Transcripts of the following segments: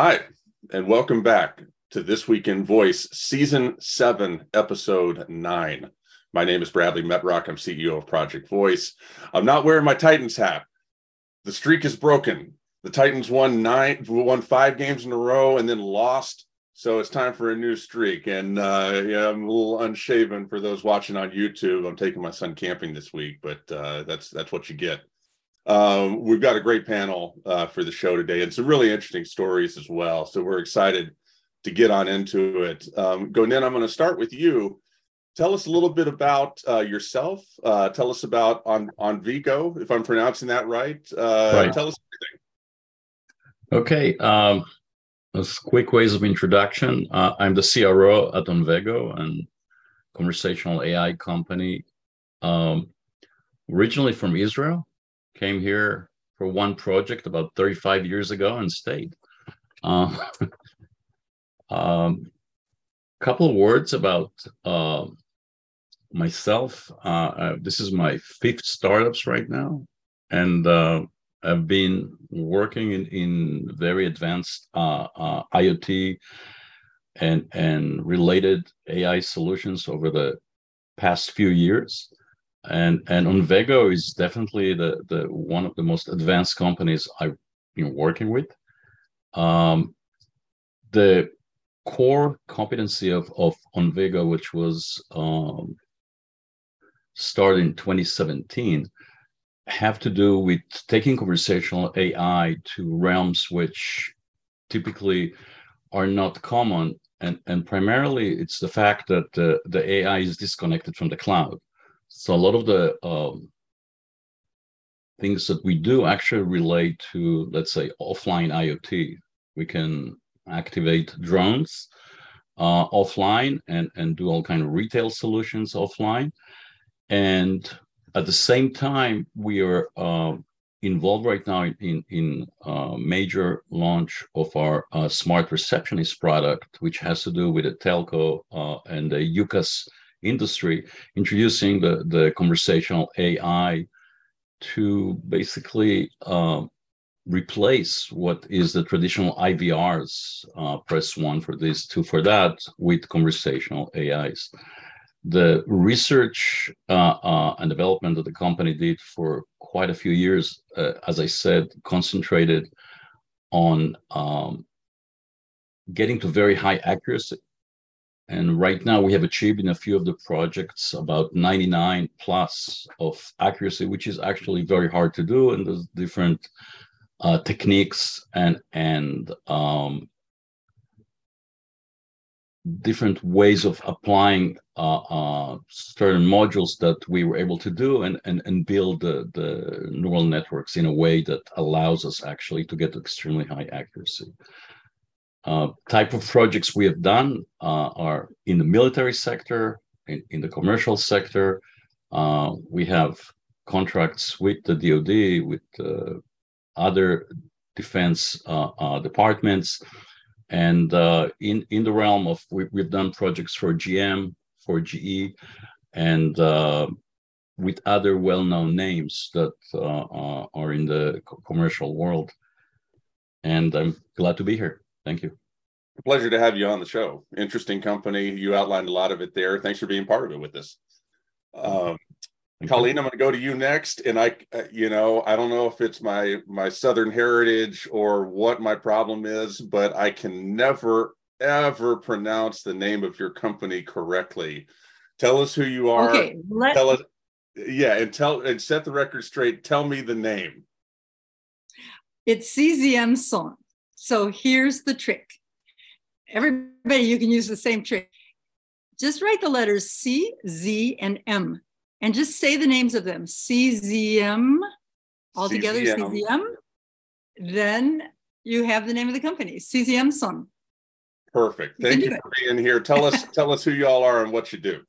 Hi, and welcome back to This Week in Voice, Season 7, Episode 9. My name is Bradley Metrock. I'm CEO of Project Voice. I'm not wearing my Titans hat. The streak is broken. The Titans won nine, won five games in a row, and then lost. So it's time for a new streak. And uh, yeah, I'm a little unshaven for those watching on YouTube. I'm taking my son camping this week, but uh, that's that's what you get. Um, we've got a great panel uh, for the show today and some really interesting stories as well. So we're excited to get on into it. Um, Gonin, I'm going to start with you. Tell us a little bit about uh, yourself. Uh, tell us about on Onvego, if I'm pronouncing that right. Uh, right. Tell us everything. Okay. Um, as quick ways of introduction, uh, I'm the CRO at Onvego, and conversational AI company. Um, originally from Israel, came here for one project about 35 years ago and stayed. Uh, um, couple of words about uh, myself. Uh, uh, this is my fifth startups right now, and uh, I've been working in, in very advanced uh, uh, IoT and and related AI solutions over the past few years and and Onvego is definitely the the one of the most advanced companies I've been working with. Um, the core competency of of Onvego, which was um, started in 2017, have to do with taking conversational AI to realms which typically are not common and and primarily it's the fact that the, the AI is disconnected from the cloud. So a lot of the um, things that we do actually relate to, let's say, offline IoT. We can activate drones uh, offline and, and do all kind of retail solutions offline. And at the same time, we are uh, involved right now in, in, uh, major launch of our uh, smart receptionist product, which has to do with a telco uh, and the UCaaS industry, introducing the, the conversational AI to basically uh, replace what is the traditional IVRs, uh, press one for this, two for that, with conversational AIs. The research uh, uh, and development that the company did for quite a few years, uh, as I said, concentrated on um, getting to very high accuracy and right now we have achieved in a few of the projects about 99 plus of accuracy, which is actually very hard to do. And there's different uh, techniques and, and um, different ways of applying uh, uh, certain modules that we were able to do and, and, and build the, the neural networks in a way that allows us actually to get extremely high accuracy. Uh, type of projects we have done uh, are in the military sector, in, in the commercial sector. Uh, we have contracts with the DoD, with uh, other defense uh, departments, and in in the realm of we, have done projects for GM, for GE, and with other well-known names that are in the commercial world. And I'm glad to be here. Thank you. Pleasure to have you on the show. Interesting company. You outlined a lot of it there. Thanks for being part of it with us. Um, Colleen, I'm going to go to you next, and I, uh, you know, I don't know if it's my my Southern heritage or what my problem is, but I can never ever pronounce the name of your company correctly. Tell us who you are. Okay, let- tell us, yeah, and tell and set the record straight. Tell me the name. It's Sixième Son. So here's the trick. Everybody, you can use the same trick. Just write the letters C, Z, and M, and just say the names of them. CZM, altogether CZM. CZM. Then you have the name of the company, Sixième Son. Perfect. Thank you, you for being here. Tell us, tell us who y'all are and what you do.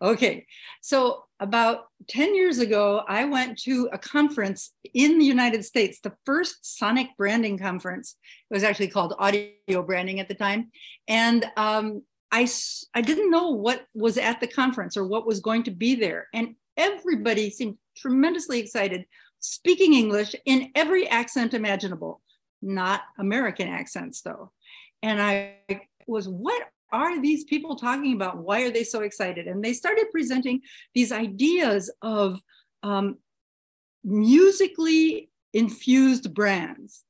Okay. So, about 10 years ago, I went to a conference in the United States, the first sonic branding conference. It was actually called audio branding at the time. And um, I, I didn't know what was at the conference or what was going to be there. And everybody seemed tremendously excited, speaking English in every accent imaginable not American accents though. And I was, what are these people talking about? Why are they so excited? And they started presenting these ideas of um, musically infused brands.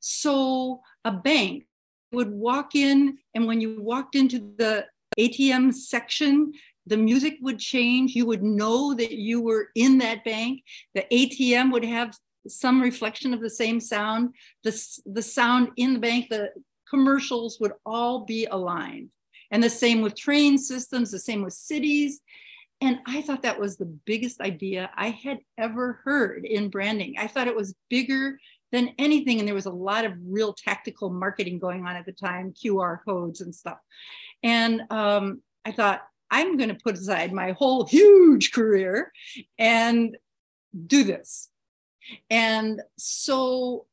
So a bank would walk in, and when you walked into the ATM section, the music would change. You would know that you were in that bank. The ATM would have some reflection of the same sound. The, the sound in the bank, the commercials would all be aligned. And the same with train systems, the same with cities. And I thought that was the biggest idea I had ever heard in branding. I thought it was bigger than anything. And there was a lot of real tactical marketing going on at the time, QR codes and stuff. And um, I thought, I'm going to put aside my whole huge career and do this. And so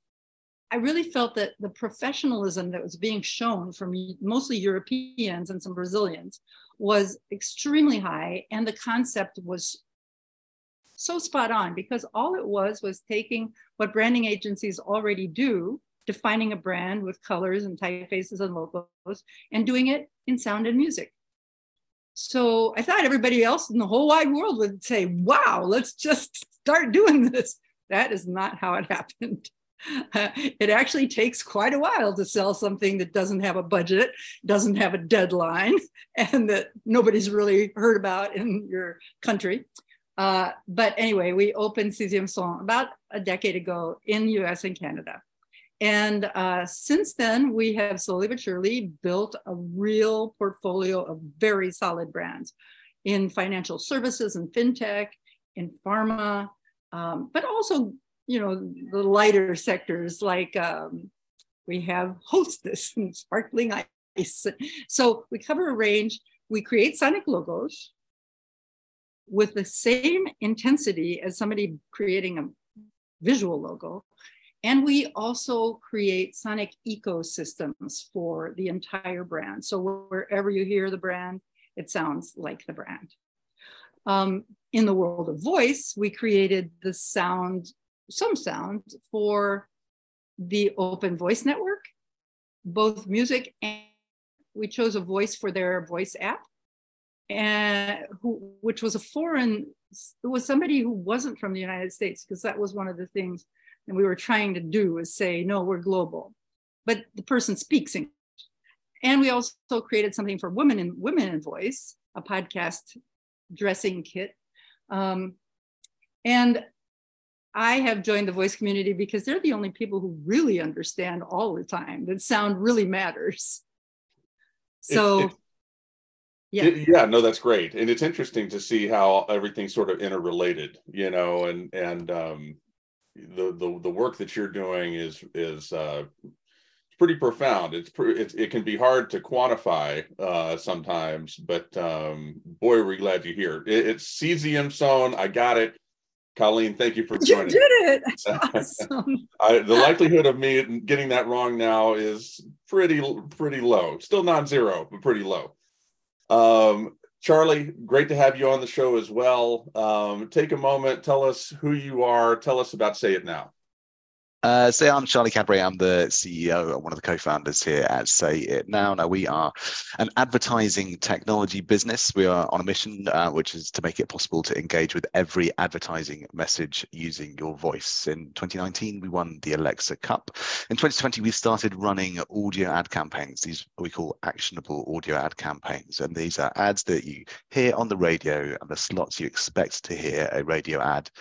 I really felt that the professionalism that was being shown from mostly Europeans and some Brazilians was extremely high. And the concept was so spot on because all it was was taking what branding agencies already do, defining a brand with colors and typefaces and logos, and doing it in sound and music. So I thought everybody else in the whole wide world would say, wow, let's just start doing this. That is not how it happened. It actually takes quite a while to sell something that doesn't have a budget, doesn't have a deadline, and that nobody's really heard about in your country. Uh, but anyway, we opened Sixième Son about a decade ago in the US and Canada. And uh, since then, we have slowly but surely built a real portfolio of very solid brands in financial services and fintech, in pharma, um, but also you know, the lighter sectors like um, we have Hostess and Sparkling Ice. So we cover a range. We create sonic logos with the same intensity as somebody creating a visual logo. And we also create sonic ecosystems for the entire brand. So wherever you hear the brand, it sounds like the brand. Um, in the world of voice, we created the sound some sound for the Open Voice Network, both music and we chose a voice for their voice app, and who, which was a foreign, it was somebody who wasn't from the United States, because that was one of the things that we were trying to do is say, no, we're global. But the person speaks English. And we also created something for women in women in voice, a podcast dressing kit. Um, and I have joined the voice community because they're the only people who really understand all the time that sound really matters. So, it, it, yeah. It, yeah, no, that's great. And it's interesting to see how everything's sort of interrelated, you know, and, and, um, the, the, the work that you're doing is, is, uh, pretty profound. It's, it's, it can be hard to quantify uh, sometimes, but um, boy, we're glad you're here. It, it's Sixième Son. I got it. Colleen, thank you for joining. You did it. awesome. I, the likelihood of me getting that wrong now is pretty pretty low. Still non-zero, but pretty low. Um, Charlie, great to have you on the show as well. Um, take a moment, tell us who you are, tell us about Say It Now. Uh, so I'm Charlie Cadbury. I'm the CEO, and one of the co-founders here at Say It Now. Now we are an advertising technology business. We are on a mission, uh, which is to make it possible to engage with every advertising message using your voice. In 2019, we won the Alexa Cup. In 2020, we started running audio ad campaigns. These we call actionable audio ad campaigns, and these are ads that you hear on the radio and the slots you expect to hear a radio ad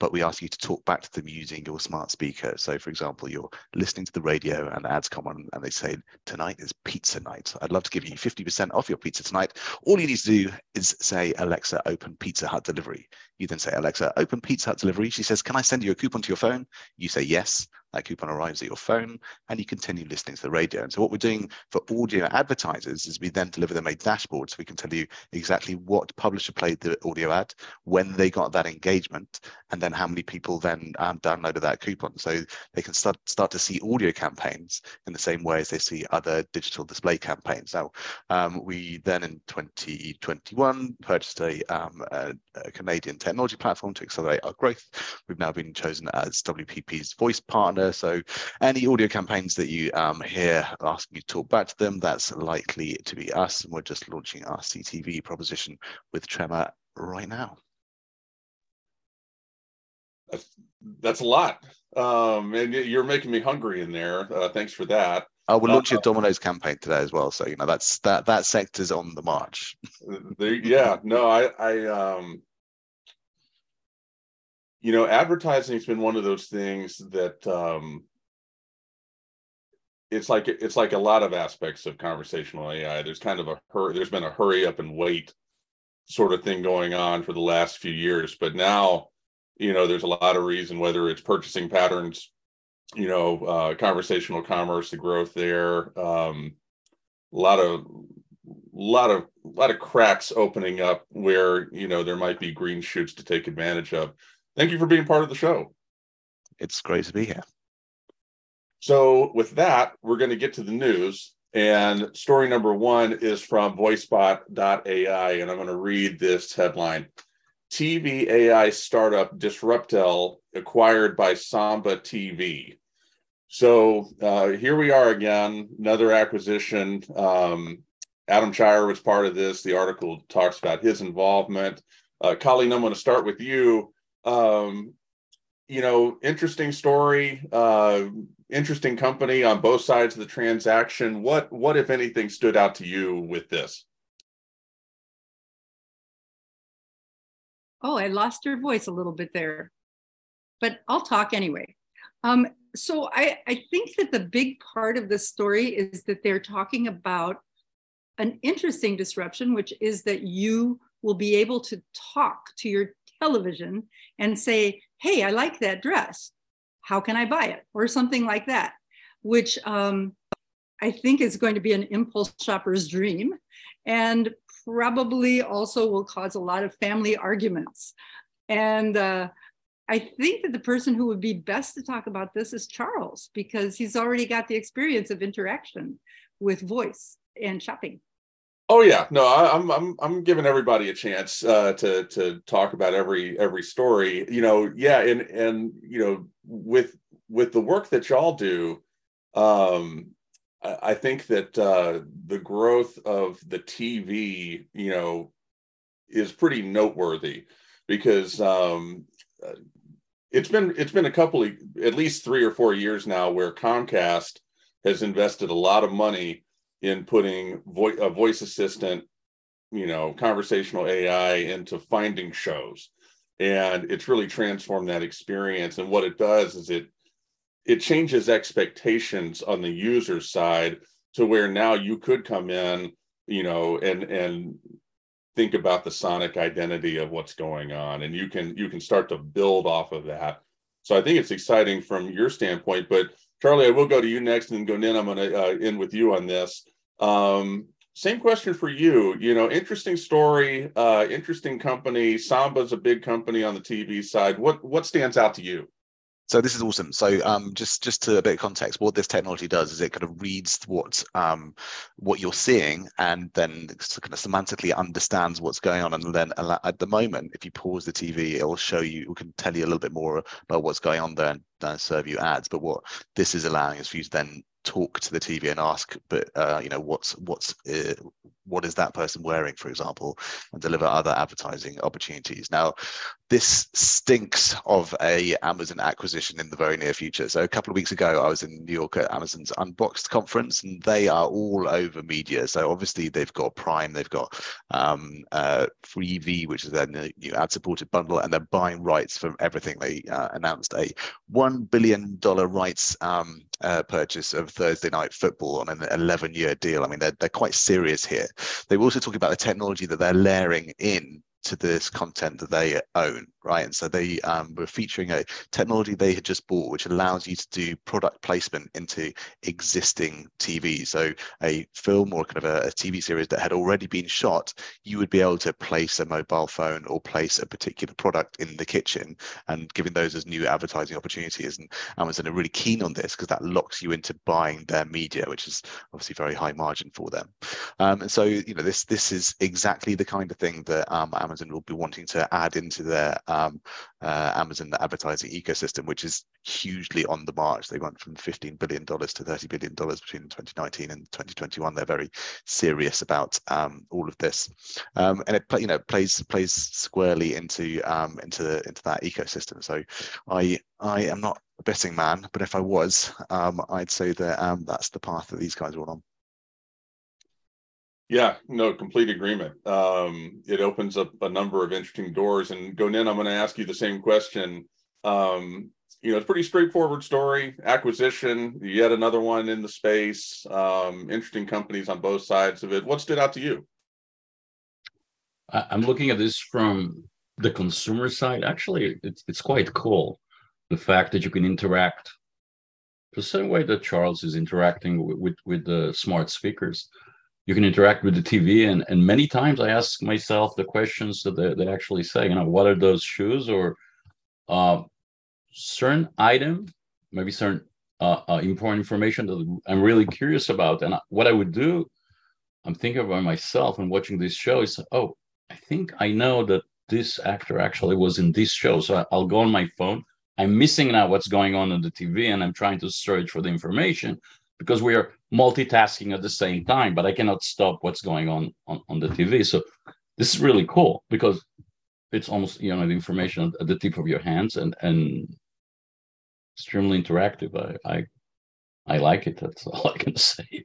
but we ask you to talk back to them using your smart speaker. So, for example, you're listening to the radio and the ads come on and they say, Tonight is pizza night. I'd love to give you 50% off your pizza tonight. All you need to do is say, Alexa, open Pizza Hut delivery. You then say, Alexa, open Pizza Hut delivery. She says, Can I send you a coupon to your phone? You say, Yes. That coupon arrives at your phone and you continue listening to the radio. And so, what we're doing for audio advertisers is we then deliver them a dashboard so we can tell you exactly what publisher played the audio ad, when they got that engagement, and then how many people then um, downloaded that coupon. So they can start, start to see audio campaigns in the same way as they see other digital display campaigns. Now, um, we then in 2021 purchased a, um, a, a Canadian technology platform to accelerate our growth. We've now been chosen as WPP's voice partner partner. So any audio campaigns that you um, hear asking you to talk back to them, that's likely to be us. And we're just launching our CTV proposition with Tremor right now. That's, that's a lot. Um, and you're making me hungry in there. Uh, thanks for that. I will launch uh, a Domino's campaign today as well. So you know that's that that sector's on the march. there, yeah, no, I I um you know, advertising's been one of those things that um it's like it's like a lot of aspects of conversational AI. There's kind of a hurry, there's been a hurry up and wait sort of thing going on for the last few years, but now you know there's a lot of reason whether it's purchasing patterns you know uh, conversational commerce the growth there um, a lot of lot of lot of cracks opening up where you know there might be green shoots to take advantage of thank you for being part of the show it's great to be here so with that we're going to get to the news and story number one is from voicebot.ai and i'm going to read this headline TV AI startup Disruptel acquired by Samba TV. So uh, here we are again, another acquisition. Um, Adam Cheyer was part of this. The article talks about his involvement. Uh, Colleen, I'm going to start with you. Um, you know, interesting story, uh, interesting company on both sides of the transaction. What, what if anything, stood out to you with this? Oh, I lost your voice a little bit there, but I'll talk anyway. Um, so I, I think that the big part of the story is that they're talking about an interesting disruption, which is that you will be able to talk to your television and say, Hey, I like that dress. How can I buy it? Or something like that, which um, I think is going to be an impulse shopper's dream. And probably also will cause a lot of family arguments. And uh, I think that the person who would be best to talk about this is Charles, because he's already got the experience of interaction with voice and shopping. Oh yeah, no, I, am I'm I'm giving everybody a chance uh, to to talk about every every story. You know, yeah, and and you know, with with the work that y'all do, um, I think that uh, the growth of the TV, you know, is pretty noteworthy because um, uh, it's been it's been a couple of at least three or four years now where Comcast has invested a lot of money in putting vo- a voice assistant, you know, conversational AI into finding shows, and it's really transformed that experience. And what it does is it it changes expectations on the user side to where now you could come in you know and and think about the sonic identity of what's going on. And you can you can start to build off of that. So i think it's exciting from your standpoint but charlie i will go to you next and then go in i'm going to uh, end with you on this. Um, same question for you. You know interesting story uh, interesting company. Samba's a big company on the tv side. What what stands out to you so this is awesome. So um, just just to a bit of context, what this technology does is it kind of reads what um, what you're seeing and then kind of semantically understands what's going on. And then at the moment, if you pause the TV, it will show you, it can tell you a little bit more about what's going on there and, and serve you ads. But what this is allowing is for you to then talk to the TV and ask, but uh, you know, what's what's uh, what is that person wearing, for example, and deliver other advertising opportunities. Now, this stinks of a Amazon acquisition in the very near future. So a couple of weeks ago, I was in New York at Amazon's Unboxed conference, and they are all over media. So obviously they've got Prime, they've got um, uh, Freevee, which is their new ad-supported bundle, and they're buying rights from everything. They uh, announced a one billion dollar rights um, uh, purchase of Thursday Night Football on an 11-year deal. I mean, they're they're quite serious here. They were also talking about the technology that they're layering in to this content that they own, right? And so they um, were featuring a technology they had just bought, which allows you to do product placement into existing TV. So a film or kind of a, a, TV series that had already been shot, you would be able to place a mobile phone or place a particular product in the kitchen and giving those as new advertising opportunities. And Amazon are really keen on this because that locks you into buying their media, which is obviously very high margin for them. Um, and so, you know, this this is exactly the kind of thing that um, Amazon will be wanting to add into their um, uh, Amazon advertising ecosystem, which is hugely on the march. They went from $15 billion to $30 billion between 2019 and 2021. They're very serious about um, all of this, um, and it you know plays plays squarely into um, into into that ecosystem. So I I am not a betting man, but if I was, um, I'd say that um, that's the path that these guys are on. Yeah, no, complete agreement. Um, it opens up a number of interesting doors. And Gonin, I'm going to ask you the same question. Um, you know, it's pretty straightforward story. Acquisition, yet another one in the space. Um, interesting companies on both sides of it. What stood out to you? I'm looking at this from the consumer side. Actually, it's it's quite cool. The fact that you can interact the same way that Charles is interacting with, with, with the smart speakers you can interact with the TV. And, and many times I ask myself the questions that they, they actually say, you know, what are those shoes or uh, certain item, maybe certain uh, uh, important information that I'm really curious about. And what I would do, I'm thinking about myself and watching this show is, oh, I think I know that this actor actually was in this show. So I'll go on my phone. I'm missing now what's going on on the TV and I'm trying to search for the information because we are multitasking at the same time, but I cannot stop what's going on, on on the TV. So this is really cool because it's almost you know the information at the tip of your hands and and extremely interactive. I I, I like it. That's all I can say.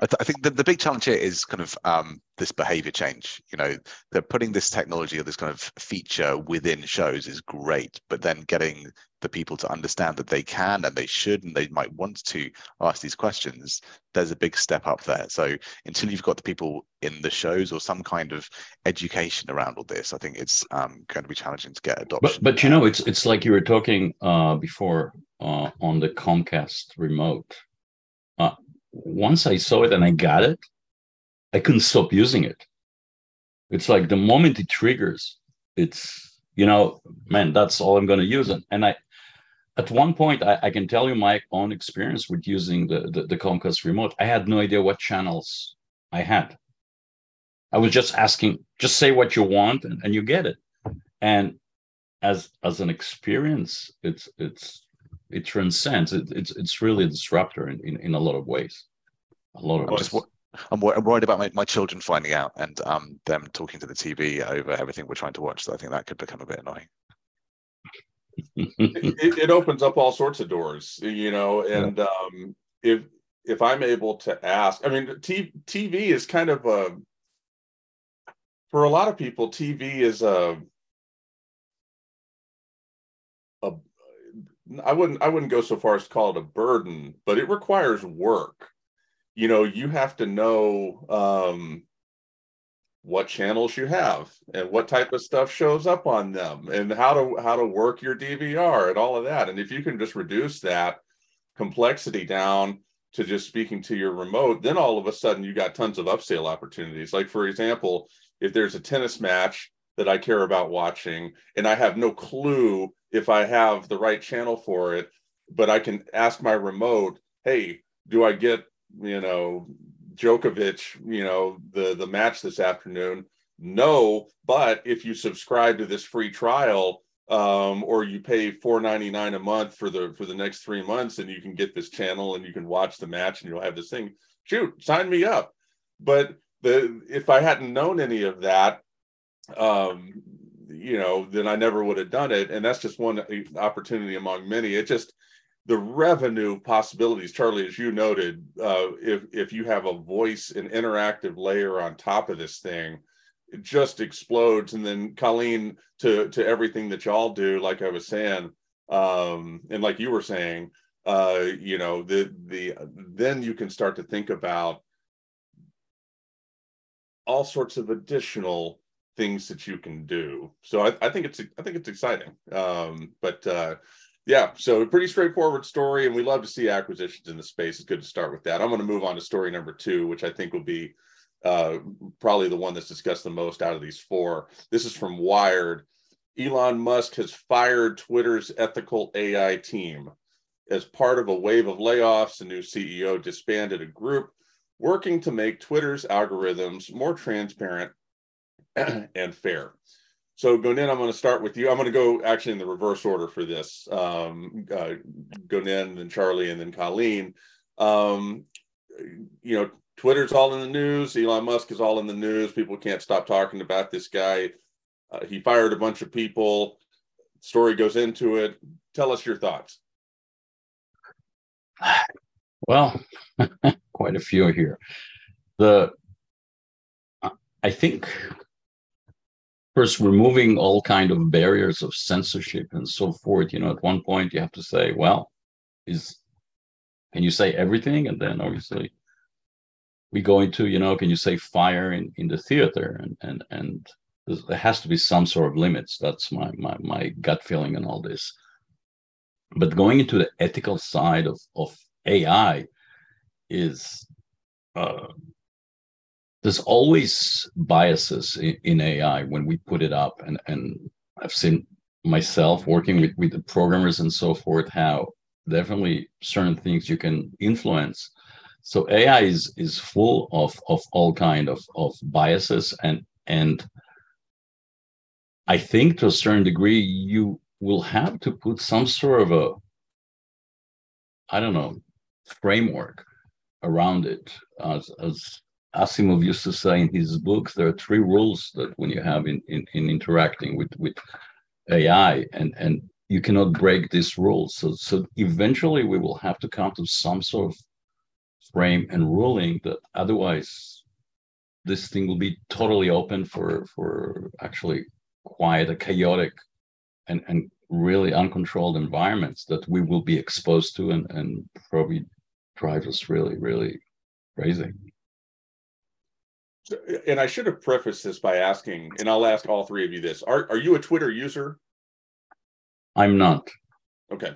I, th- I think the, the big challenge here is kind of um, this behavior change. You know, they're putting this technology or this kind of feature within shows is great, but then getting the people to understand that they can and they should and they might want to ask these questions, there's a big step up there. So until you've got the people in the shows or some kind of education around all this, I think it's um, going to be challenging to get adoption. But, but you know, it's it's like you were talking uh, before uh, on the Comcast remote. Uh, once I saw it and I got it, I couldn't stop using it. It's like the moment it triggers, it's you know, man, that's all I'm going to use. And, and I, at one point, I, I, can tell you my own experience with using the, the, the Comcast remote. I had no idea what channels I had. I was just asking, just say what you want, and, and you get it. And as as an experience, it's it's it transcends. It, it's it's really a disruptor in, in, in a lot of ways. A lot of ways. Just, I'm, worried about my, my children finding out and um, them talking to the TV over everything we're trying to watch. So I think that could become a bit annoying. it, it, opens up all sorts of doors, you know, and yeah. um, if if I'm able to ask, I mean, t- TV is kind of a for a lot of people, TV is a a I wouldn't I wouldn't go so far as to call it a burden, but it requires work you know you have to know um, what channels you have and what type of stuff shows up on them and how to how to work your DVR and all of that. And if you can just reduce that complexity down to just speaking to your remote, then all of a sudden you got tons of upsale opportunities. Like for example, if there's a tennis match that I care about watching and I have no clue if I have the right channel for it, but I can ask my remote, "Hey, do I get you know, Djokovic, you know, the the match this afternoon. No, but if you subscribe to this free trial, um, or you pay four ninety nine a month for the for the next three months, and you can get this channel and you can watch the match and you'll have this thing. Shoot, sign me up. But the if I hadn't known any of that, um, you know, then I never would have done it. And that's just one opportunity among many. It just the revenue possibilities, Charlie, as you noted, uh, if if you have a voice an interactive layer on top of this thing, it just explodes. And then Colleen, to to everything that y'all do, like I was saying, um, and like you were saying, uh, you know, the the then you can start to think about all sorts of additional things that you can do. So I, I think it's I think it's exciting. Um, but uh, yeah, so pretty straightforward story, and we love to see acquisitions in the space. It's good to start with that. I'm going to move on to story number two, which I think will be uh, probably the one that's discussed the most out of these four. This is from Wired. Elon Musk has fired Twitter's ethical AI team. As part of a wave of layoffs, the new CEO disbanded a group working to make Twitter's algorithms more transparent and fair. so Gonin, I'm going to start with you. I'm going to go actually in the reverse order for this. Um, uh, Gonin, then Charlie, and then Colleen. Um, you know, Twitter's all in the news. Elon Musk is all in the news. People can't stop talking about this guy. Uh, he fired a bunch of people. Story goes into it. Tell us your thoughts. Well, quite a few here. The I think first removing all kind of barriers of censorship and so forth. You know, at one point you have to say, well, is can you say everything? And then obviously we go into, you know, can you say fire in, in the theater? And and and there has to be some sort of limits. That's my my my gut feeling and all this. But going into the ethical side of of AI is uh, there's always biases in, in, AI when we put it up, and and I've seen myself working with with the programmers and so forth how definitely certain things you can influence. So AI is is full of of all kind of of biases and and I think to a certain degree you will have to put some sort of a I don't know framework around it. As, as Asimov used to say in his books, there are three rules that when you have in, in, in interacting with, with AI, and, and you cannot break these rules. So, so eventually we will have to come to some sort of frame and ruling that otherwise this thing will be totally open for for actually quite a chaotic and, and really uncontrolled environments that we will be exposed to and, and probably drive us really, really crazy. And I should have prefaced this by asking, and I'll ask all three of you this: Are are you a Twitter user? I'm not. Okay,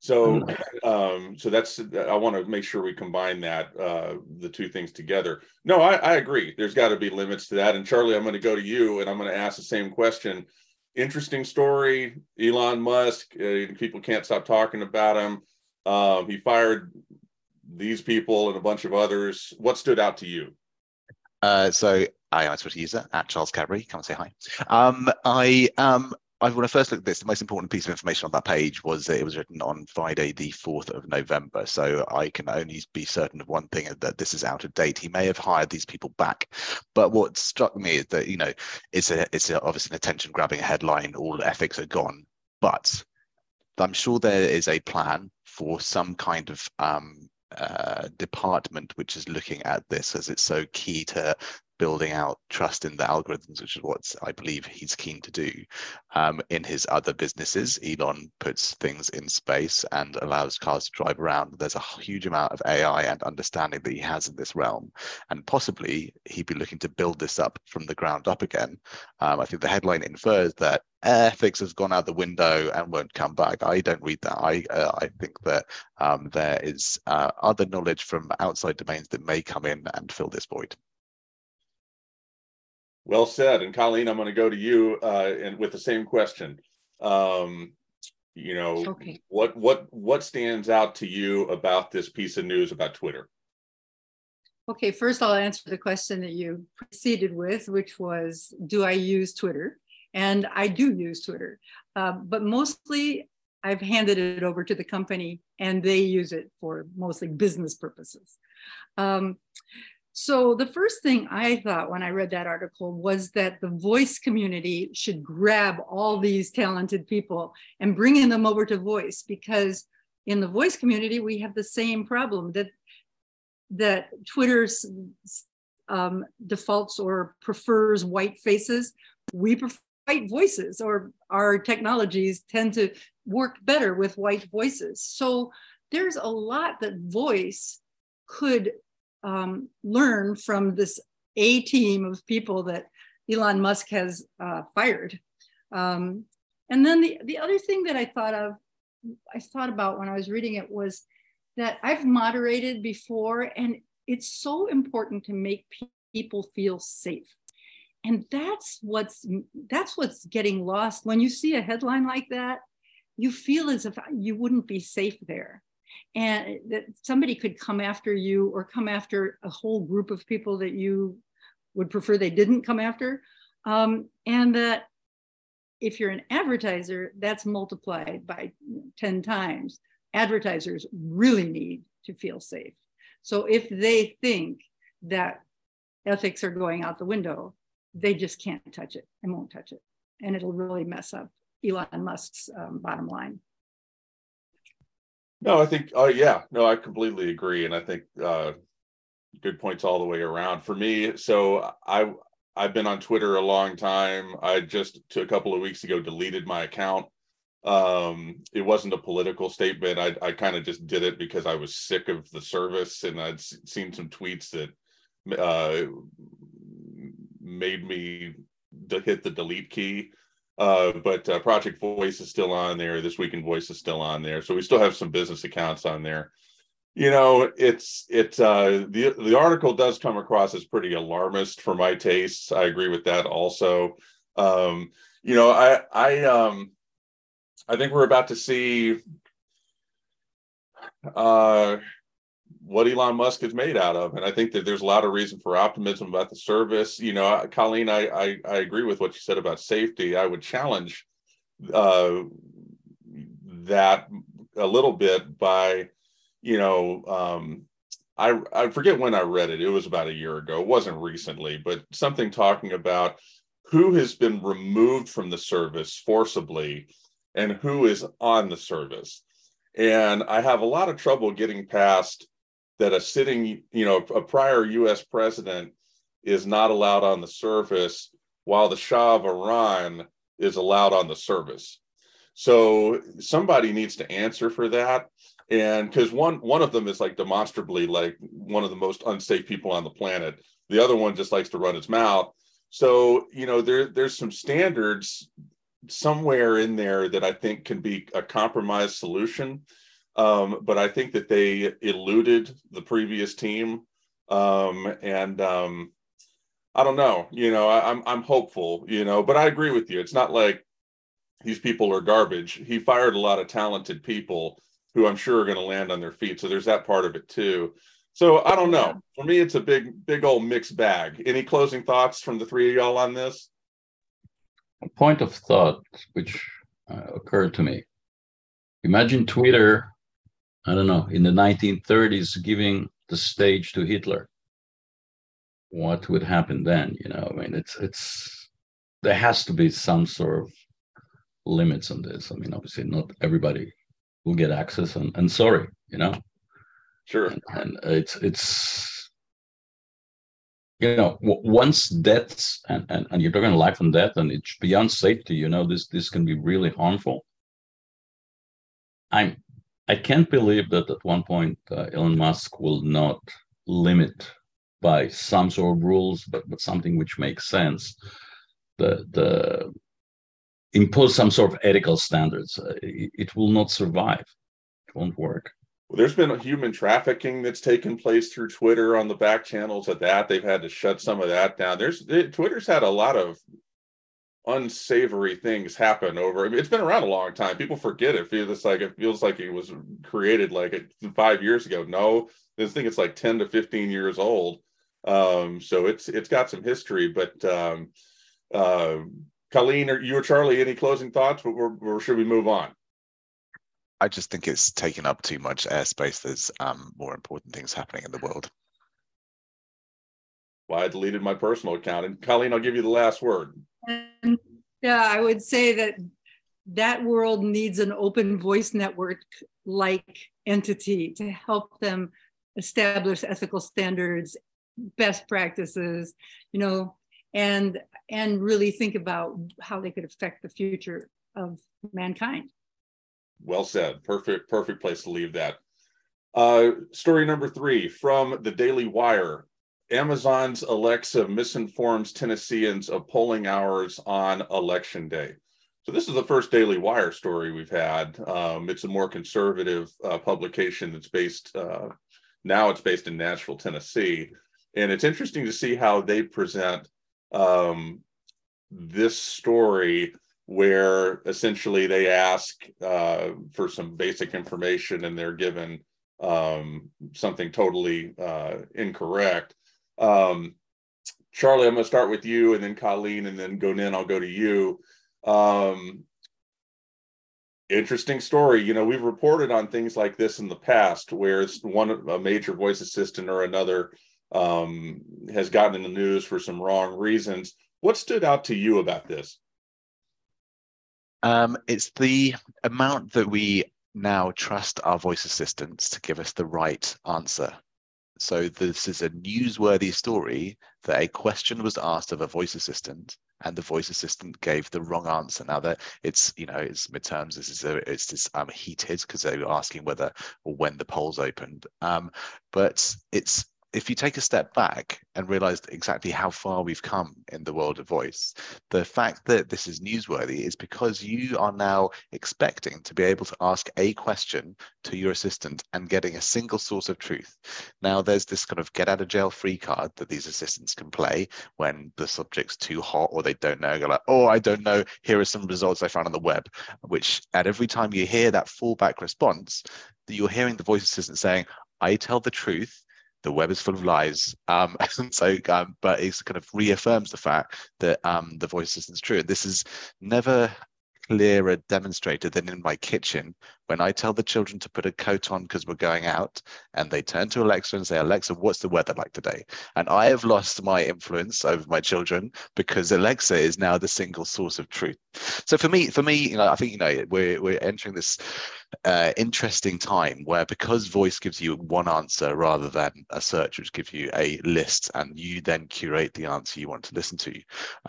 so um, so that's I want to make sure we combine that uh, the two things together. No, I, I agree. There's got to be limits to that. And Charlie, I'm going to go to you, and I'm going to ask the same question. Interesting story. Elon Musk. Uh, people can't stop talking about him. Um, he fired these people and a bunch of others. What stood out to you? Uh, so I a Twitter user at Charles Cadbury. Come and say hi. Um, I um, I, when I first looked at this, the most important piece of information on that page was that it was written on Friday, the 4th of November. So I can only be certain of one thing that this is out of date. He may have hired these people back. But what struck me is that, you know, it's a it's a, obviously an attention grabbing headline. All the ethics are gone. But I'm sure there is a plan for some kind of um, uh, department which is looking at this as it's so key to building out trust in the algorithms, which is what I believe he's keen to do. Um, in his other businesses, Elon puts things in space and allows cars to drive around. There's a huge amount of AI and understanding that he has in this realm. And possibly he'd be looking to build this up from the ground up again. Um, I think the headline infers that ethics has gone out the window and won't come back. I don't read that. I uh, I think that um, there is uh, other knowledge from outside domains that may come in and fill this void. Well said. And Colleen, I'm going to go to you uh, and with the same question. Um, you know, okay. what what what stands out to you about this piece of news about Twitter? Okay, first I'll answer the question that you proceeded with, which was, do I use Twitter? And I do use Twitter, uh, but mostly I've handed it over to the company, and they use it for mostly business purposes. Um, so, the first thing I thought when I read that article was that the voice community should grab all these talented people and bring them over to voice because in the voice community, we have the same problem that, that Twitter's um, defaults or prefers white faces. We prefer white voices, or our technologies tend to work better with white voices. So, there's a lot that voice could um, learn from this A team of people that Elon Musk has uh, fired. Um, and then the, the other thing that I thought of, I thought about when I was reading it was that I've moderated before, and it's so important to make people feel safe. And that's what's that's what's getting lost when you see a headline like that. You feel as if you wouldn't be safe there and that somebody could come after you or come after a whole group of people that you would prefer they didn't come after um, and that if you're an advertiser, that's multiplied by 10 times. Advertisers really need to feel safe. So if they think that ethics are going out the window, they just can't touch it and won't touch it. And it'll really mess up Elon Musk's um, bottom line. No, I think, uh, yeah, no, I completely agree. And I think uh, good points all the way around. For me, so I, I've been on Twitter a long time. I just to a couple of weeks ago deleted my account. Um, it wasn't a political statement. I, I kind of just did it because I was sick of the service and I'd seen some tweets that uh, made me hit the delete key. Uh, but uh, Project Voice is still on there. This Week in Voice is still on there. So we still have some business accounts on there. You know, it's it's uh, the the article does come across as pretty alarmist for my tastes. I agree with that also. Um, you know, I I um I think we're about to see uh what Elon Musk is made out of. And I think that there's a lot of reason for optimism about the service. You know, Colleen, I I, I agree with what you said about safety. I would challenge uh, that a little bit by, you know, um, I I forget when I read it. It was about a year ago. It wasn't recently, but something talking about who has been removed from the service forcibly and who is on the service. And I have a lot of trouble getting past that a sitting, you know, a prior US president is not allowed on the service while the Shah of Iran is allowed on the service. So somebody needs to answer for that. And because one one of them is like demonstrably like one of the most unsafe people on the planet. The other one just likes to run his mouth. So, you know, there there's some standards somewhere in there that I think can be a compromise solution. Um, but I think that they eluded the previous team. Um, and um, I don't know, you know, I, I'm I'm hopeful, you know, but I agree with you. It's not like these people are garbage. He fired a lot of talented people who I'm sure are going to land on their feet. So there's that part of it too. So I don't know. For me, it's a big, big old mixed bag. Any closing thoughts from the three of y'all on this? A point of thought which uh, occurred to me. Imagine Twitter I don't know, in the 1930s, giving the stage to Hitler. What would happen then? You know, I mean, it's it's there has to be some sort of limits on this. I mean, obviously, not everybody will get access, and, and sorry, you know. Sure. And, and it's it's you know once deaths and, and and you're talking life and death, and it's beyond safety. You know, this this can be really harmful. I'm I can't believe that at one point uh, Elon Musk will not limit by some sort of rules, but but something which makes sense. The the impose some sort of ethical standards. Uh, it, it, will not survive. It won't work. Well, there's been human trafficking that's taken place through Twitter on the back channels of that. They've had to shut some of that down. There's Twitter's had a lot of unsavory things happen over. I mean, it's been around a long time. People forget it. Feels like it feels like it was created like five years ago. No, this thing it's like ten to fifteen years old. Um, so it's it's got some history. But um, uh, Colleen, or you or Charlie, any closing thoughts? Or, or should we move on? I just think it's taken up too much airspace. There's um, more important things happening in the world. Well, I deleted my personal account. And Colleen, I'll give you the last word. Yeah, I would say that that world needs an open voice network like entity to help them establish ethical standards, best practices, you know, and and really think about how they could affect the future of mankind. Well said. Perfect, perfect place to leave that. Uh, story number three from the Daily Wire. Amazon's Alexa misinforms Tennesseans of polling hours on election day. So this is the first Daily Wire story we've had. Um, it's a more conservative uh, publication that's based uh, now. It's based in Nashville, Tennessee, and it's interesting to see how they present um, this story, where essentially they ask uh, for some basic information and they're given um, something totally uh, incorrect. Um, Charlie, I'm going to start with you, and then Colleen, and then Gonin, I'll go to you. Um, interesting story. You know, we've reported on things like this in the past, where it's one a major voice assistant or another um, has gotten in the news for some wrong reasons. What stood out to you about this? Um, it's the amount that we now trust our voice assistants to give us the right answer. So this is a newsworthy story that a question was asked of a voice assistant and the voice assistant gave the wrong answer. Now that it's you know it's midterms, this is a, it's this um, heated because they were asking whether or when the polls opened. Um, but it's if you take a step back and realize exactly how far we've come in the world of voice, the fact that this is newsworthy is because you are now expecting to be able to ask a question to your assistant and getting a single source of truth. Now, there's this kind of get out of jail free card that these assistants can play when the subject's too hot or they don't know. Go like, oh, I don't know. Here are some results I found on the web, which at every time you hear that fallback response, you're hearing the voice assistant saying, I tell the truth the web is full of lies. Um, and so, um, but it kind of reaffirms the fact that um, the voice assistant is true. This is never clearer demonstrated than in my kitchen when I tell the children to put a coat on because we're going out and they turn to Alexa and say, Alexa, what's the weather like today? And I have lost my influence over my children because Alexa is now the single source of truth. So for me, for me, you know, I think, you know, we're, we're entering this uh, interesting time where because voice gives you one answer rather than a search which gives you a list and you then curate the answer you want to listen to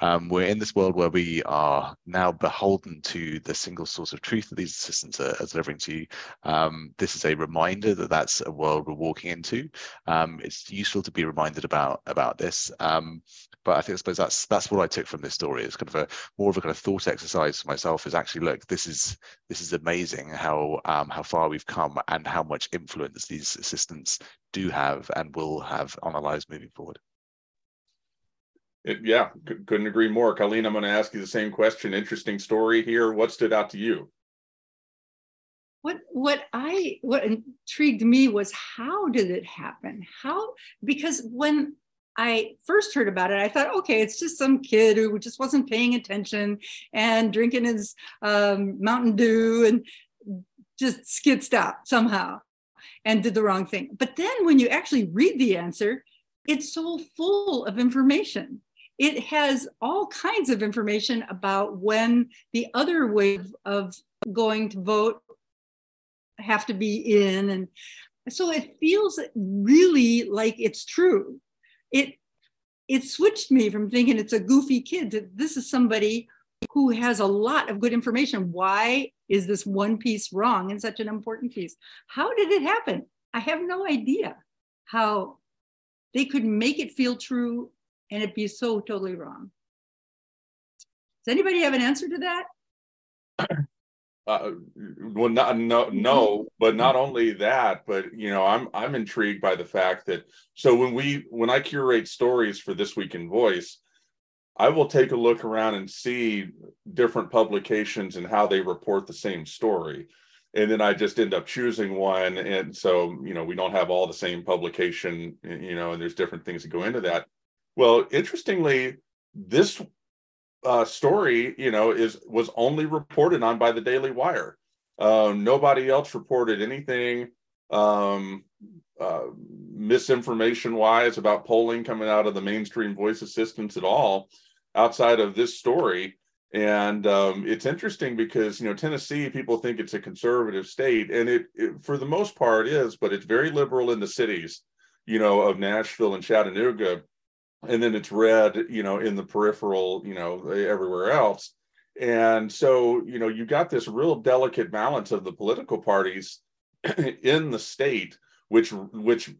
um, we're in this world where we are now beholden to the single source of truth that these assistants are, are to you um, this is a reminder that that's a world we're walking into um, it's useful to be reminded about about this um, but I think I suppose that's that's what I took from this story. It's kind of a more of a kind of thought exercise for myself. Is actually look, this is this is amazing how um, how far we've come and how much influence these assistants do have and will have on our lives moving forward. It, yeah, couldn't agree more. Colleen, I'm going to ask you the same question. Interesting story here. What stood out to you? What what I what intrigued me was how did it happen? How because when I first heard about it, I thought, okay, it's just some kid who just wasn't paying attention and drinking his um, Mountain Dew and just skitzed out somehow and did the wrong thing. But then when you actually read the answer, it's so full of information. It has all kinds of information about when the other way of going to vote have to be in. And so it feels really like it's true it it switched me from thinking it's a goofy kid to this is somebody who has a lot of good information. Why is this one piece wrong and such an important piece? How did it happen? I have no idea how they could make it feel true and it be so totally wrong. Does anybody have an answer to that? uh, well not no no but not only that but you know i'm i'm intrigued by the fact that so when we when i curate stories for this week in voice i will take a look around and see different publications and how they report the same story. And then i just end up choosing one. And so you know we don't have all the same publication you know and there's different things that go into that. Well interestingly this uh, story, you know, is was only reported on by the Daily Wire. Uh, nobody else reported anything um, uh, misinformation wise about polling coming out of the mainstream voice assistants at all outside of this story. And um, it's interesting because you know Tennessee, people think it's a conservative state, and it, it for the most part is, but it's very liberal in the cities, you know, of Nashville and Chattanooga and then it's red you know in the peripheral you know everywhere else. And so you know you've got this real delicate balance of the political parties in the state which which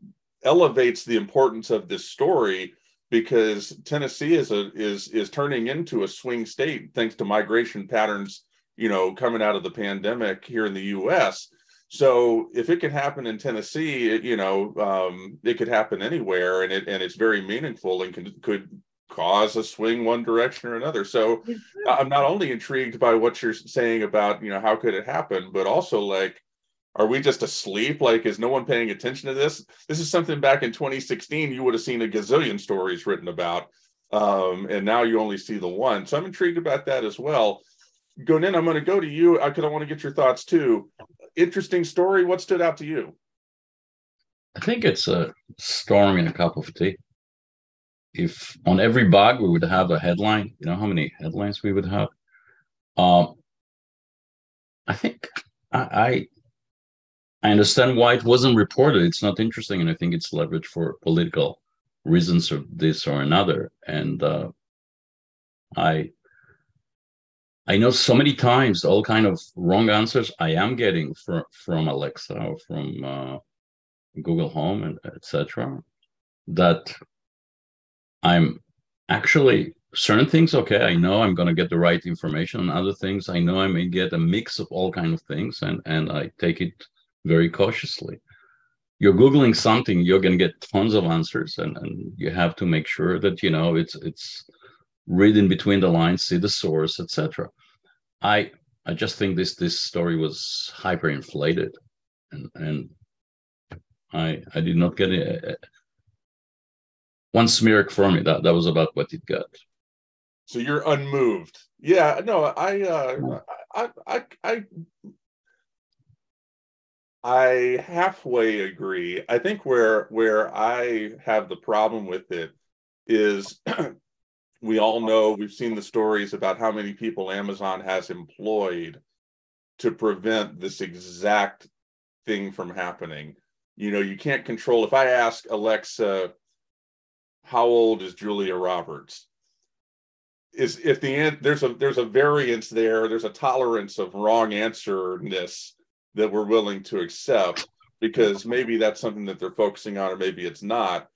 elevates the importance of this story because Tennessee is a is is turning into a swing state thanks to migration patterns you know coming out of the pandemic here in the US so if it can happen in Tennessee, it, you know, um, it could happen anywhere, and it and it's very meaningful and can, could cause a swing one direction or another. So I'm not only intrigued by what you're saying about you know how could it happen, but also like, are we just asleep? Like, is no one paying attention to this? This is something back in 2016 you would have seen a gazillion stories written about, um, and now you only see the one. So I'm intrigued about that as well. Gonin, I'm going to go to you because I want to get your thoughts too. Interesting story. What stood out to you? I think it's a storm in a cup of tea. If on every bug we would have a headline, you know how many headlines we would have. Um, I think I, I I understand why it wasn't reported. It's not interesting, and I think it's leveraged for political reasons of this or another. And uh, I I know so many times all kind of wrong answers I am getting from from Alexa or from uh, Google Home and etc. That I'm actually certain things okay i know i'm going to get the right information and other things i know i may get a mix of all kind of things and and i take it very cautiously you're googling something you're going to get tons of answers and, and you have to make sure that you know it's it's read in between the lines see the source etc i i just think this this story was hyperinflated and and i i did not get a, a, one smirk from it that that was about what it got. So you're unmoved. Yeah no i uh I, I i I halfway agree. I think where where I have the problem with it is we all know we've seen the stories about how many people Amazon has employed to prevent this exact thing from happening. You know, you can't control if I ask Alexa how old is Julia Roberts? Is if the there's a there's a variance there, there's a tolerance of wrong answerness that we're willing to accept because maybe that's something that they're focusing on or maybe it's not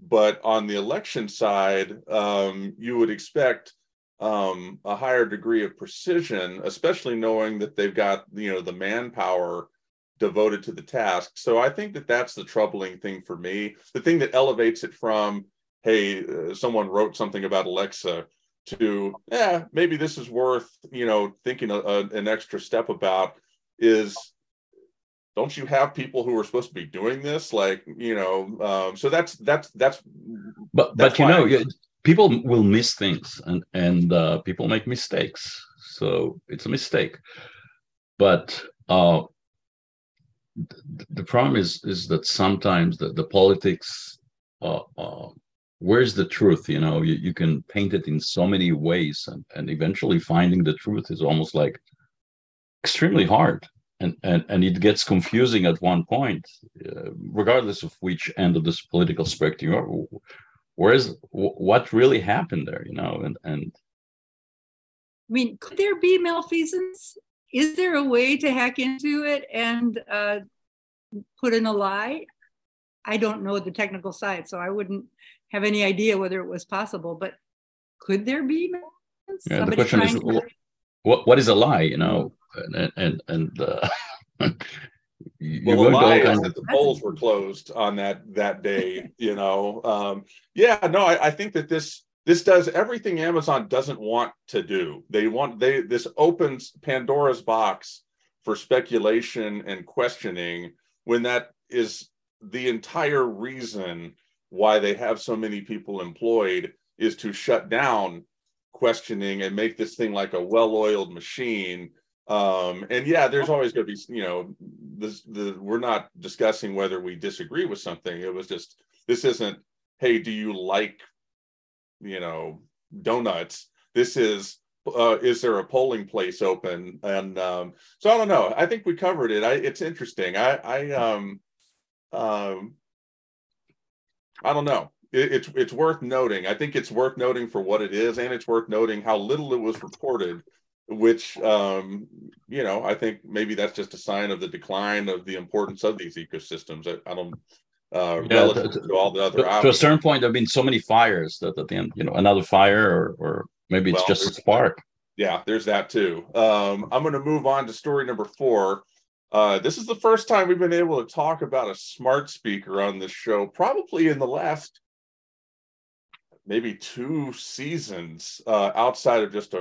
but on the election side um, you would expect um, a higher degree of precision especially knowing that they've got you know the manpower devoted to the task. So i think that that's the troubling thing for me. The thing that elevates it from hey uh, someone wrote something about alexa to yeah maybe this is worth you know thinking a, a, an extra step about is don't you have people who are supposed to be doing this? Like you know um, so that's that's that's but that's but you know I'm... people will miss things and and uh, people make mistakes. So it's a mistake. But uh, the problem is is that sometimes the, the politics uh, uh, where's the truth? You know you, you can paint it in so many ways and, and eventually finding the truth is almost like extremely hard and, and, and it gets confusing at one point, uh, regardless of which end of this political spectrum you are. Where's what really happened there, you know? And and I mean, could there be malfeasance? Is there a way to hack into it and uh, put in a lie? I don't know the technical side, so I wouldn't have any idea whether it was possible. But could there be? Yeah, the question is, to... what what is a lie? You know, and and, and uh, well, the lie is that the polls were closed on that that day. You know, um, yeah, no, I, I think that this this does everything Amazon doesn't want to do. They want they this opens Pandora's box for speculation and questioning when that is the entire reason why they have so many people employed is to shut down questioning and make this thing like a well-oiled machine um, and yeah, there's always going to be, you know, this, the, we're not discussing whether we disagree with something. It was just, this isn't, hey, do you like, you know, donuts? This is, uh, is there a polling place open? And um, so I don't know. I think we covered it. I, it's interesting. I, I, um, um, I don't know. It, it's it's worth noting. I think it's worth noting for what it is, and it's worth noting how little it was reported which um, you know i think maybe that's just a sign of the decline of the importance of these ecosystems. I, I don't uh, yeah, relative to, to, all the other to, to, a certain point there have been so many fires that at the end you know another fire or, or maybe it's well, just a spark. Yeah there's that too. Um, i'm going to move on to story number four. Uh, this is the first time we've been able to talk about a smart speaker on this show probably in the last maybe two seasons uh, outside of just a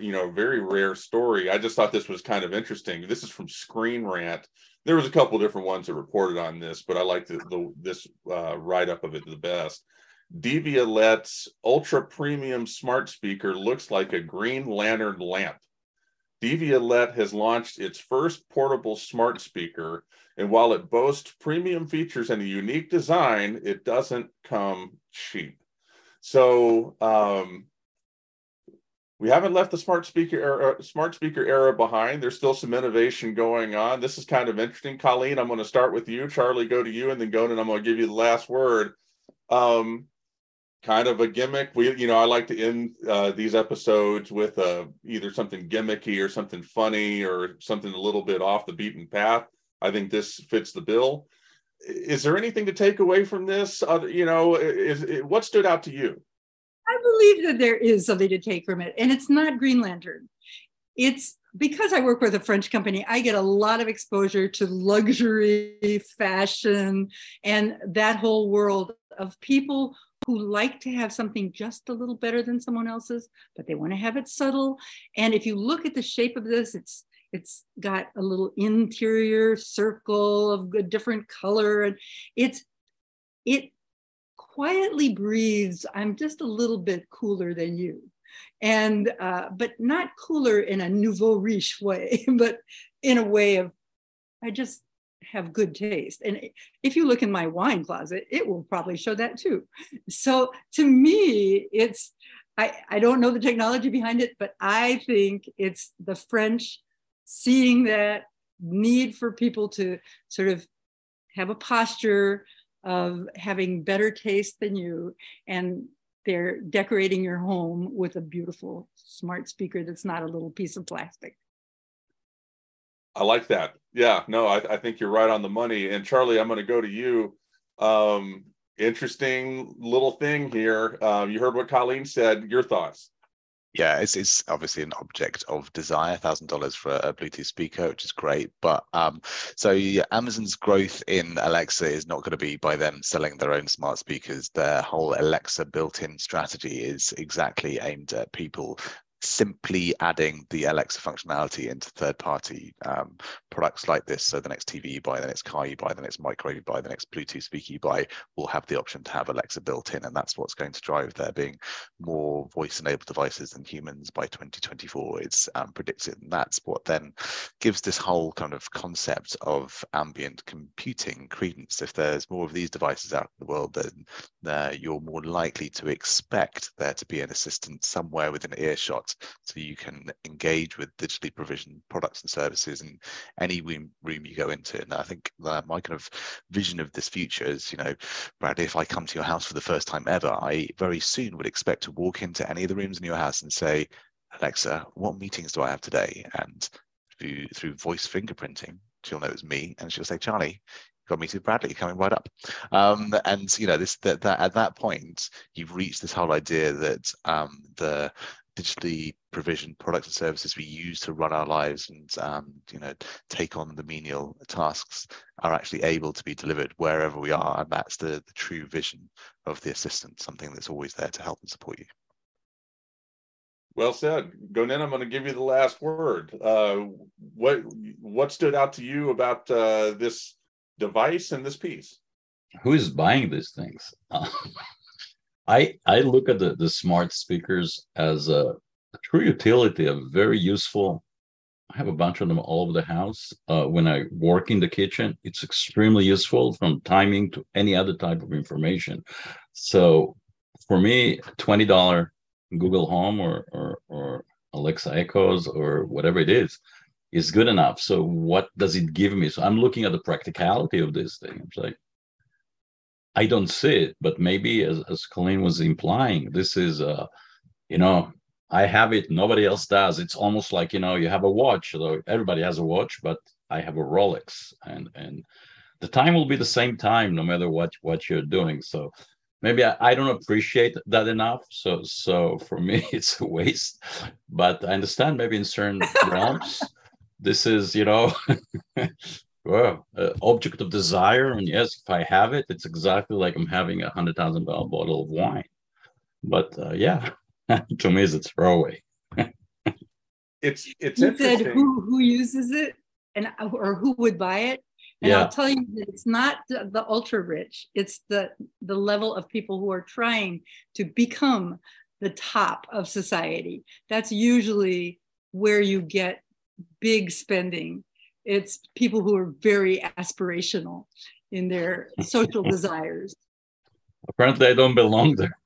you know very rare story. I just thought this was kind of interesting. This is from Screen Rant. There was a couple different ones that reported on this, but I like the, the this uh, write up of it the best. Devialet's ultra premium smart speaker looks like a Green Lantern lamp. Devialet has launched its first portable smart speaker, and while it boasts premium features and a unique design, it doesn't come cheap. So um, we haven't left the smart speaker era, smart speaker era behind. There's still some innovation going on. This is kind of interesting. Colleen, I'm going to start with you. Charlie, go to you, and then go and I'm going to give you the last word. Um, kind of a gimmick. We, you know, I like to end uh, these episodes with uh, either something gimmicky or something funny or something a little bit off the beaten path. I think this fits the bill. Is there anything to take away from this? You know, is, is, what stood out to you? I believe that there is something to take from it, and it's not Green Lantern. It's because I work with a French company, I get a lot of exposure to luxury, fashion, and that whole world of people who like to have something just a little better than someone else's, but they want to have it subtle. And if you look at the shape of this, it's it's got a little interior circle of a different color, and it's it quietly breathes. I'm just a little bit cooler than you, and uh, but not cooler in a nouveau riche way, but in a way of I just have good taste. And if you look in my wine closet, it will probably show that too. So to me, it's, I, I don't know the technology behind it, but I think it's the French seeing that need for people to sort of have a posture of having better taste than you and they're decorating your home with a beautiful smart speaker that's not a little piece of plastic. I like that. Yeah, no, I, I think you're right on the money. And Charlie, I'm going to go to you. Um, interesting little thing here. Um, you heard what Colleen said. Your thoughts? Yeah, it's, it's obviously an object of desire, thousand dollars for a Bluetooth speaker, which is great. But um, so yeah, Amazon's growth in Alexa is not going to be by them selling their own smart speakers. Their whole Alexa built-in strategy is exactly aimed at people simply adding the Alexa functionality into third-party um, products like this. So the next TV you buy, the next car you buy, the next microwave you buy, the next Bluetooth speaker you buy will have the option to have Alexa built in, and that's what's going to drive there being more voice-enabled devices than humans by 2024. It's um, predicted, and that's what then gives this whole kind of concept of ambient computing credence. If there's more of these devices out in the world, then uh, you're more likely to expect there to be an assistant somewhere within earshot so you can engage with digitally provisioned products and services in any room, you go into. And I think that my kind of vision of this future is, you know, Bradley, if I come to your house for the first time ever, I very soon would expect to walk into any of the rooms in your house and say, Alexa, what meetings do I have today? And through, through voice fingerprinting, she'll know it's me and she'll say, Charlie, got me to Bradley coming right up. Um, and you know, this that, that at that point, you've reached this whole idea that um, the digitally provisioned products and services we use to run our lives and um, you know take on the menial tasks are actually able to be delivered wherever we are. And that's the, the true vision of the assistant something that's always there to help and support you. Well said. Gonin i'm going to give you the last word. Uh, what what stood out to you about uh, this device and this piece? Who is buying these things I I look at the, the smart speakers as a, a true utility, a very useful. I have a bunch of them all over the house. Uh, when I work in the kitchen, it's extremely useful from timing to any other type of information. So for me, twenty dollar Google Home or, or or Alexa Echoes or whatever it is is good enough. So what does it give me? So I'm looking at the practicality of this thing. I'm like, I don't see it, but maybe as, as Colleen was implying, this is, uh, you know, I have it, nobody else does. It's almost like, you know, you have a watch, though everybody has a watch, but I have a Rolex and, and the time will be the same time, no matter what, what you're doing. So maybe I, I don't appreciate that enough. So, so for me, it's a waste, but I understand maybe in certain realms, this is, you know, Well, uh, object of desire, and yes, if I have it, it's exactly like I'm having a hundred thousand dollar bottle of wine. But uh, yeah, to me, it's a throwaway. it's it's you said who who uses it and or who would buy it. And yeah. I'll tell you that it's not the, the ultra rich; it's the the level of people who are trying to become the top of society. That's usually where you get big spending. It's people who are very aspirational in their social desires. Apparently, I don't belong there.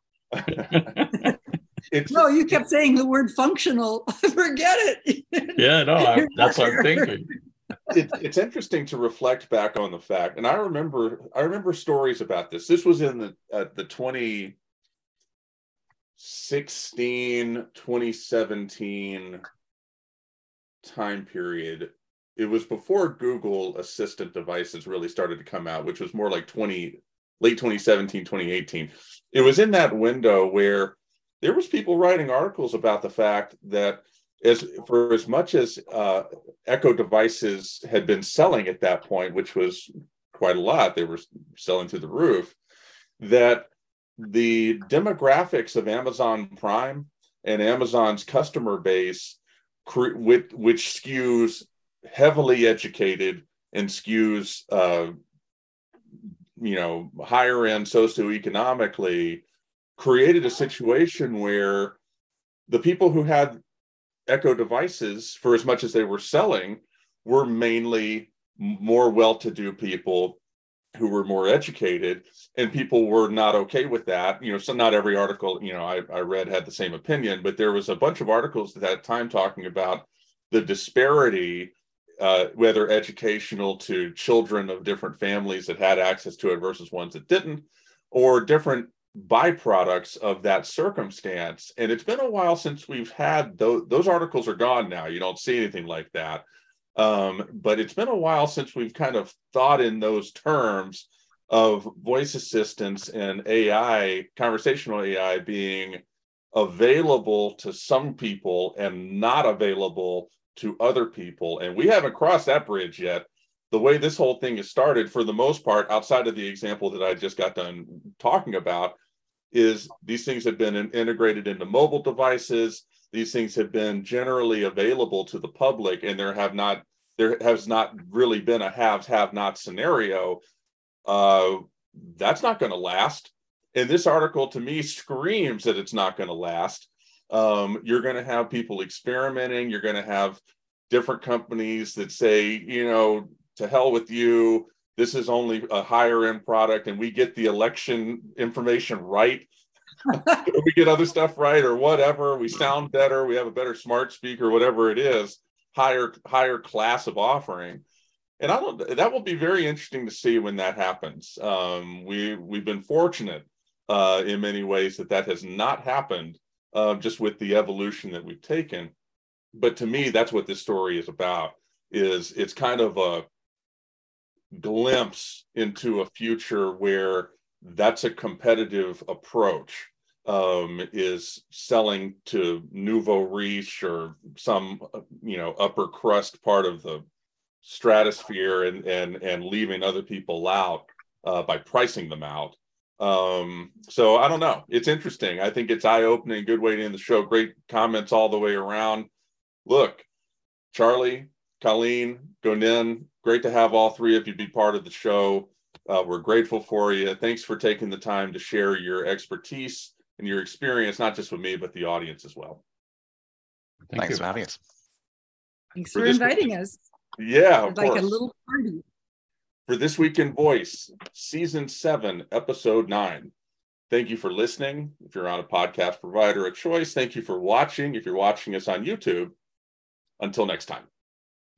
it's No, you kept saying the word functional. Forget it. yeah, no, I, that's what I'm thinking. it, it's interesting to reflect back on the fact and i remember i remember stories about this this was in the uh, the 2016 2017 time period it was before google assistant devices really started to come out which was more like 20 late 2017 2018 it was in that window where there was people writing articles about the fact that as for as much as uh, Echo devices had been selling at that point, which was quite a lot, they were selling through the roof. That the demographics of Amazon Prime and Amazon's customer base, with, which skews heavily educated and skews, uh, you know, higher end socioeconomically, created a situation where the people who had Echo devices, for as much as they were selling, were mainly more well to do people who were more educated, and people were not okay with that. You know, so not every article, you know, I, I read had the same opinion, but there was a bunch of articles at that time talking about the disparity, uh, whether educational to children of different families that had access to it versus ones that didn't, or different byproducts of that circumstance. And it's been a while since we've had those, those articles are gone now. You don't see anything like that. Um, but it's been a while since we've kind of thought in those terms of voice assistants and AI, conversational AI being available to some people and not available to other people. And we haven't crossed that bridge yet the way this whole thing is started, for the most part, outside of the example that I just got done talking about, is these things have been integrated into mobile devices. These things have been generally available to the public, and there have not there has not really been a haves have not scenario. Uh, that's not going to last. And this article to me screams that it's not going to last. Um, you're going to have people experimenting. You're going to have different companies that say, you know, to hell with you. This is only a higher end product, and we get the election information right. we get other stuff right, or whatever. We sound better. We have a better smart speaker, whatever it is. Higher higher class of offering, and I don't. That will be very interesting to see when that happens. Um, we we've been fortunate uh, in many ways that that has not happened, uh, just with the evolution that we've taken. But to me, that's what this story is about. Is it's kind of a glimpse into a future where that's a competitive approach um, is selling to nouveau riche or some you know upper crust part of the stratosphere and and and leaving other people out uh, by pricing them out um, so i don't know it's interesting i think it's eye-opening good way to end the show great comments all the way around look charlie colleen gonin great to have all three of you be part of the show. Uh, we're grateful for you. Thanks for taking the time to share your expertise and your experience, not just with me, but the audience as well. Thank Thanks you. for having us. Thanks For for this- inviting us. Yeah, of like course. a little party. For This Week in Voice, Season 7, Episode 9. Thank you for listening. If you're on a podcast provider of choice, thank you for watching. If you're watching us on YouTube, until next time.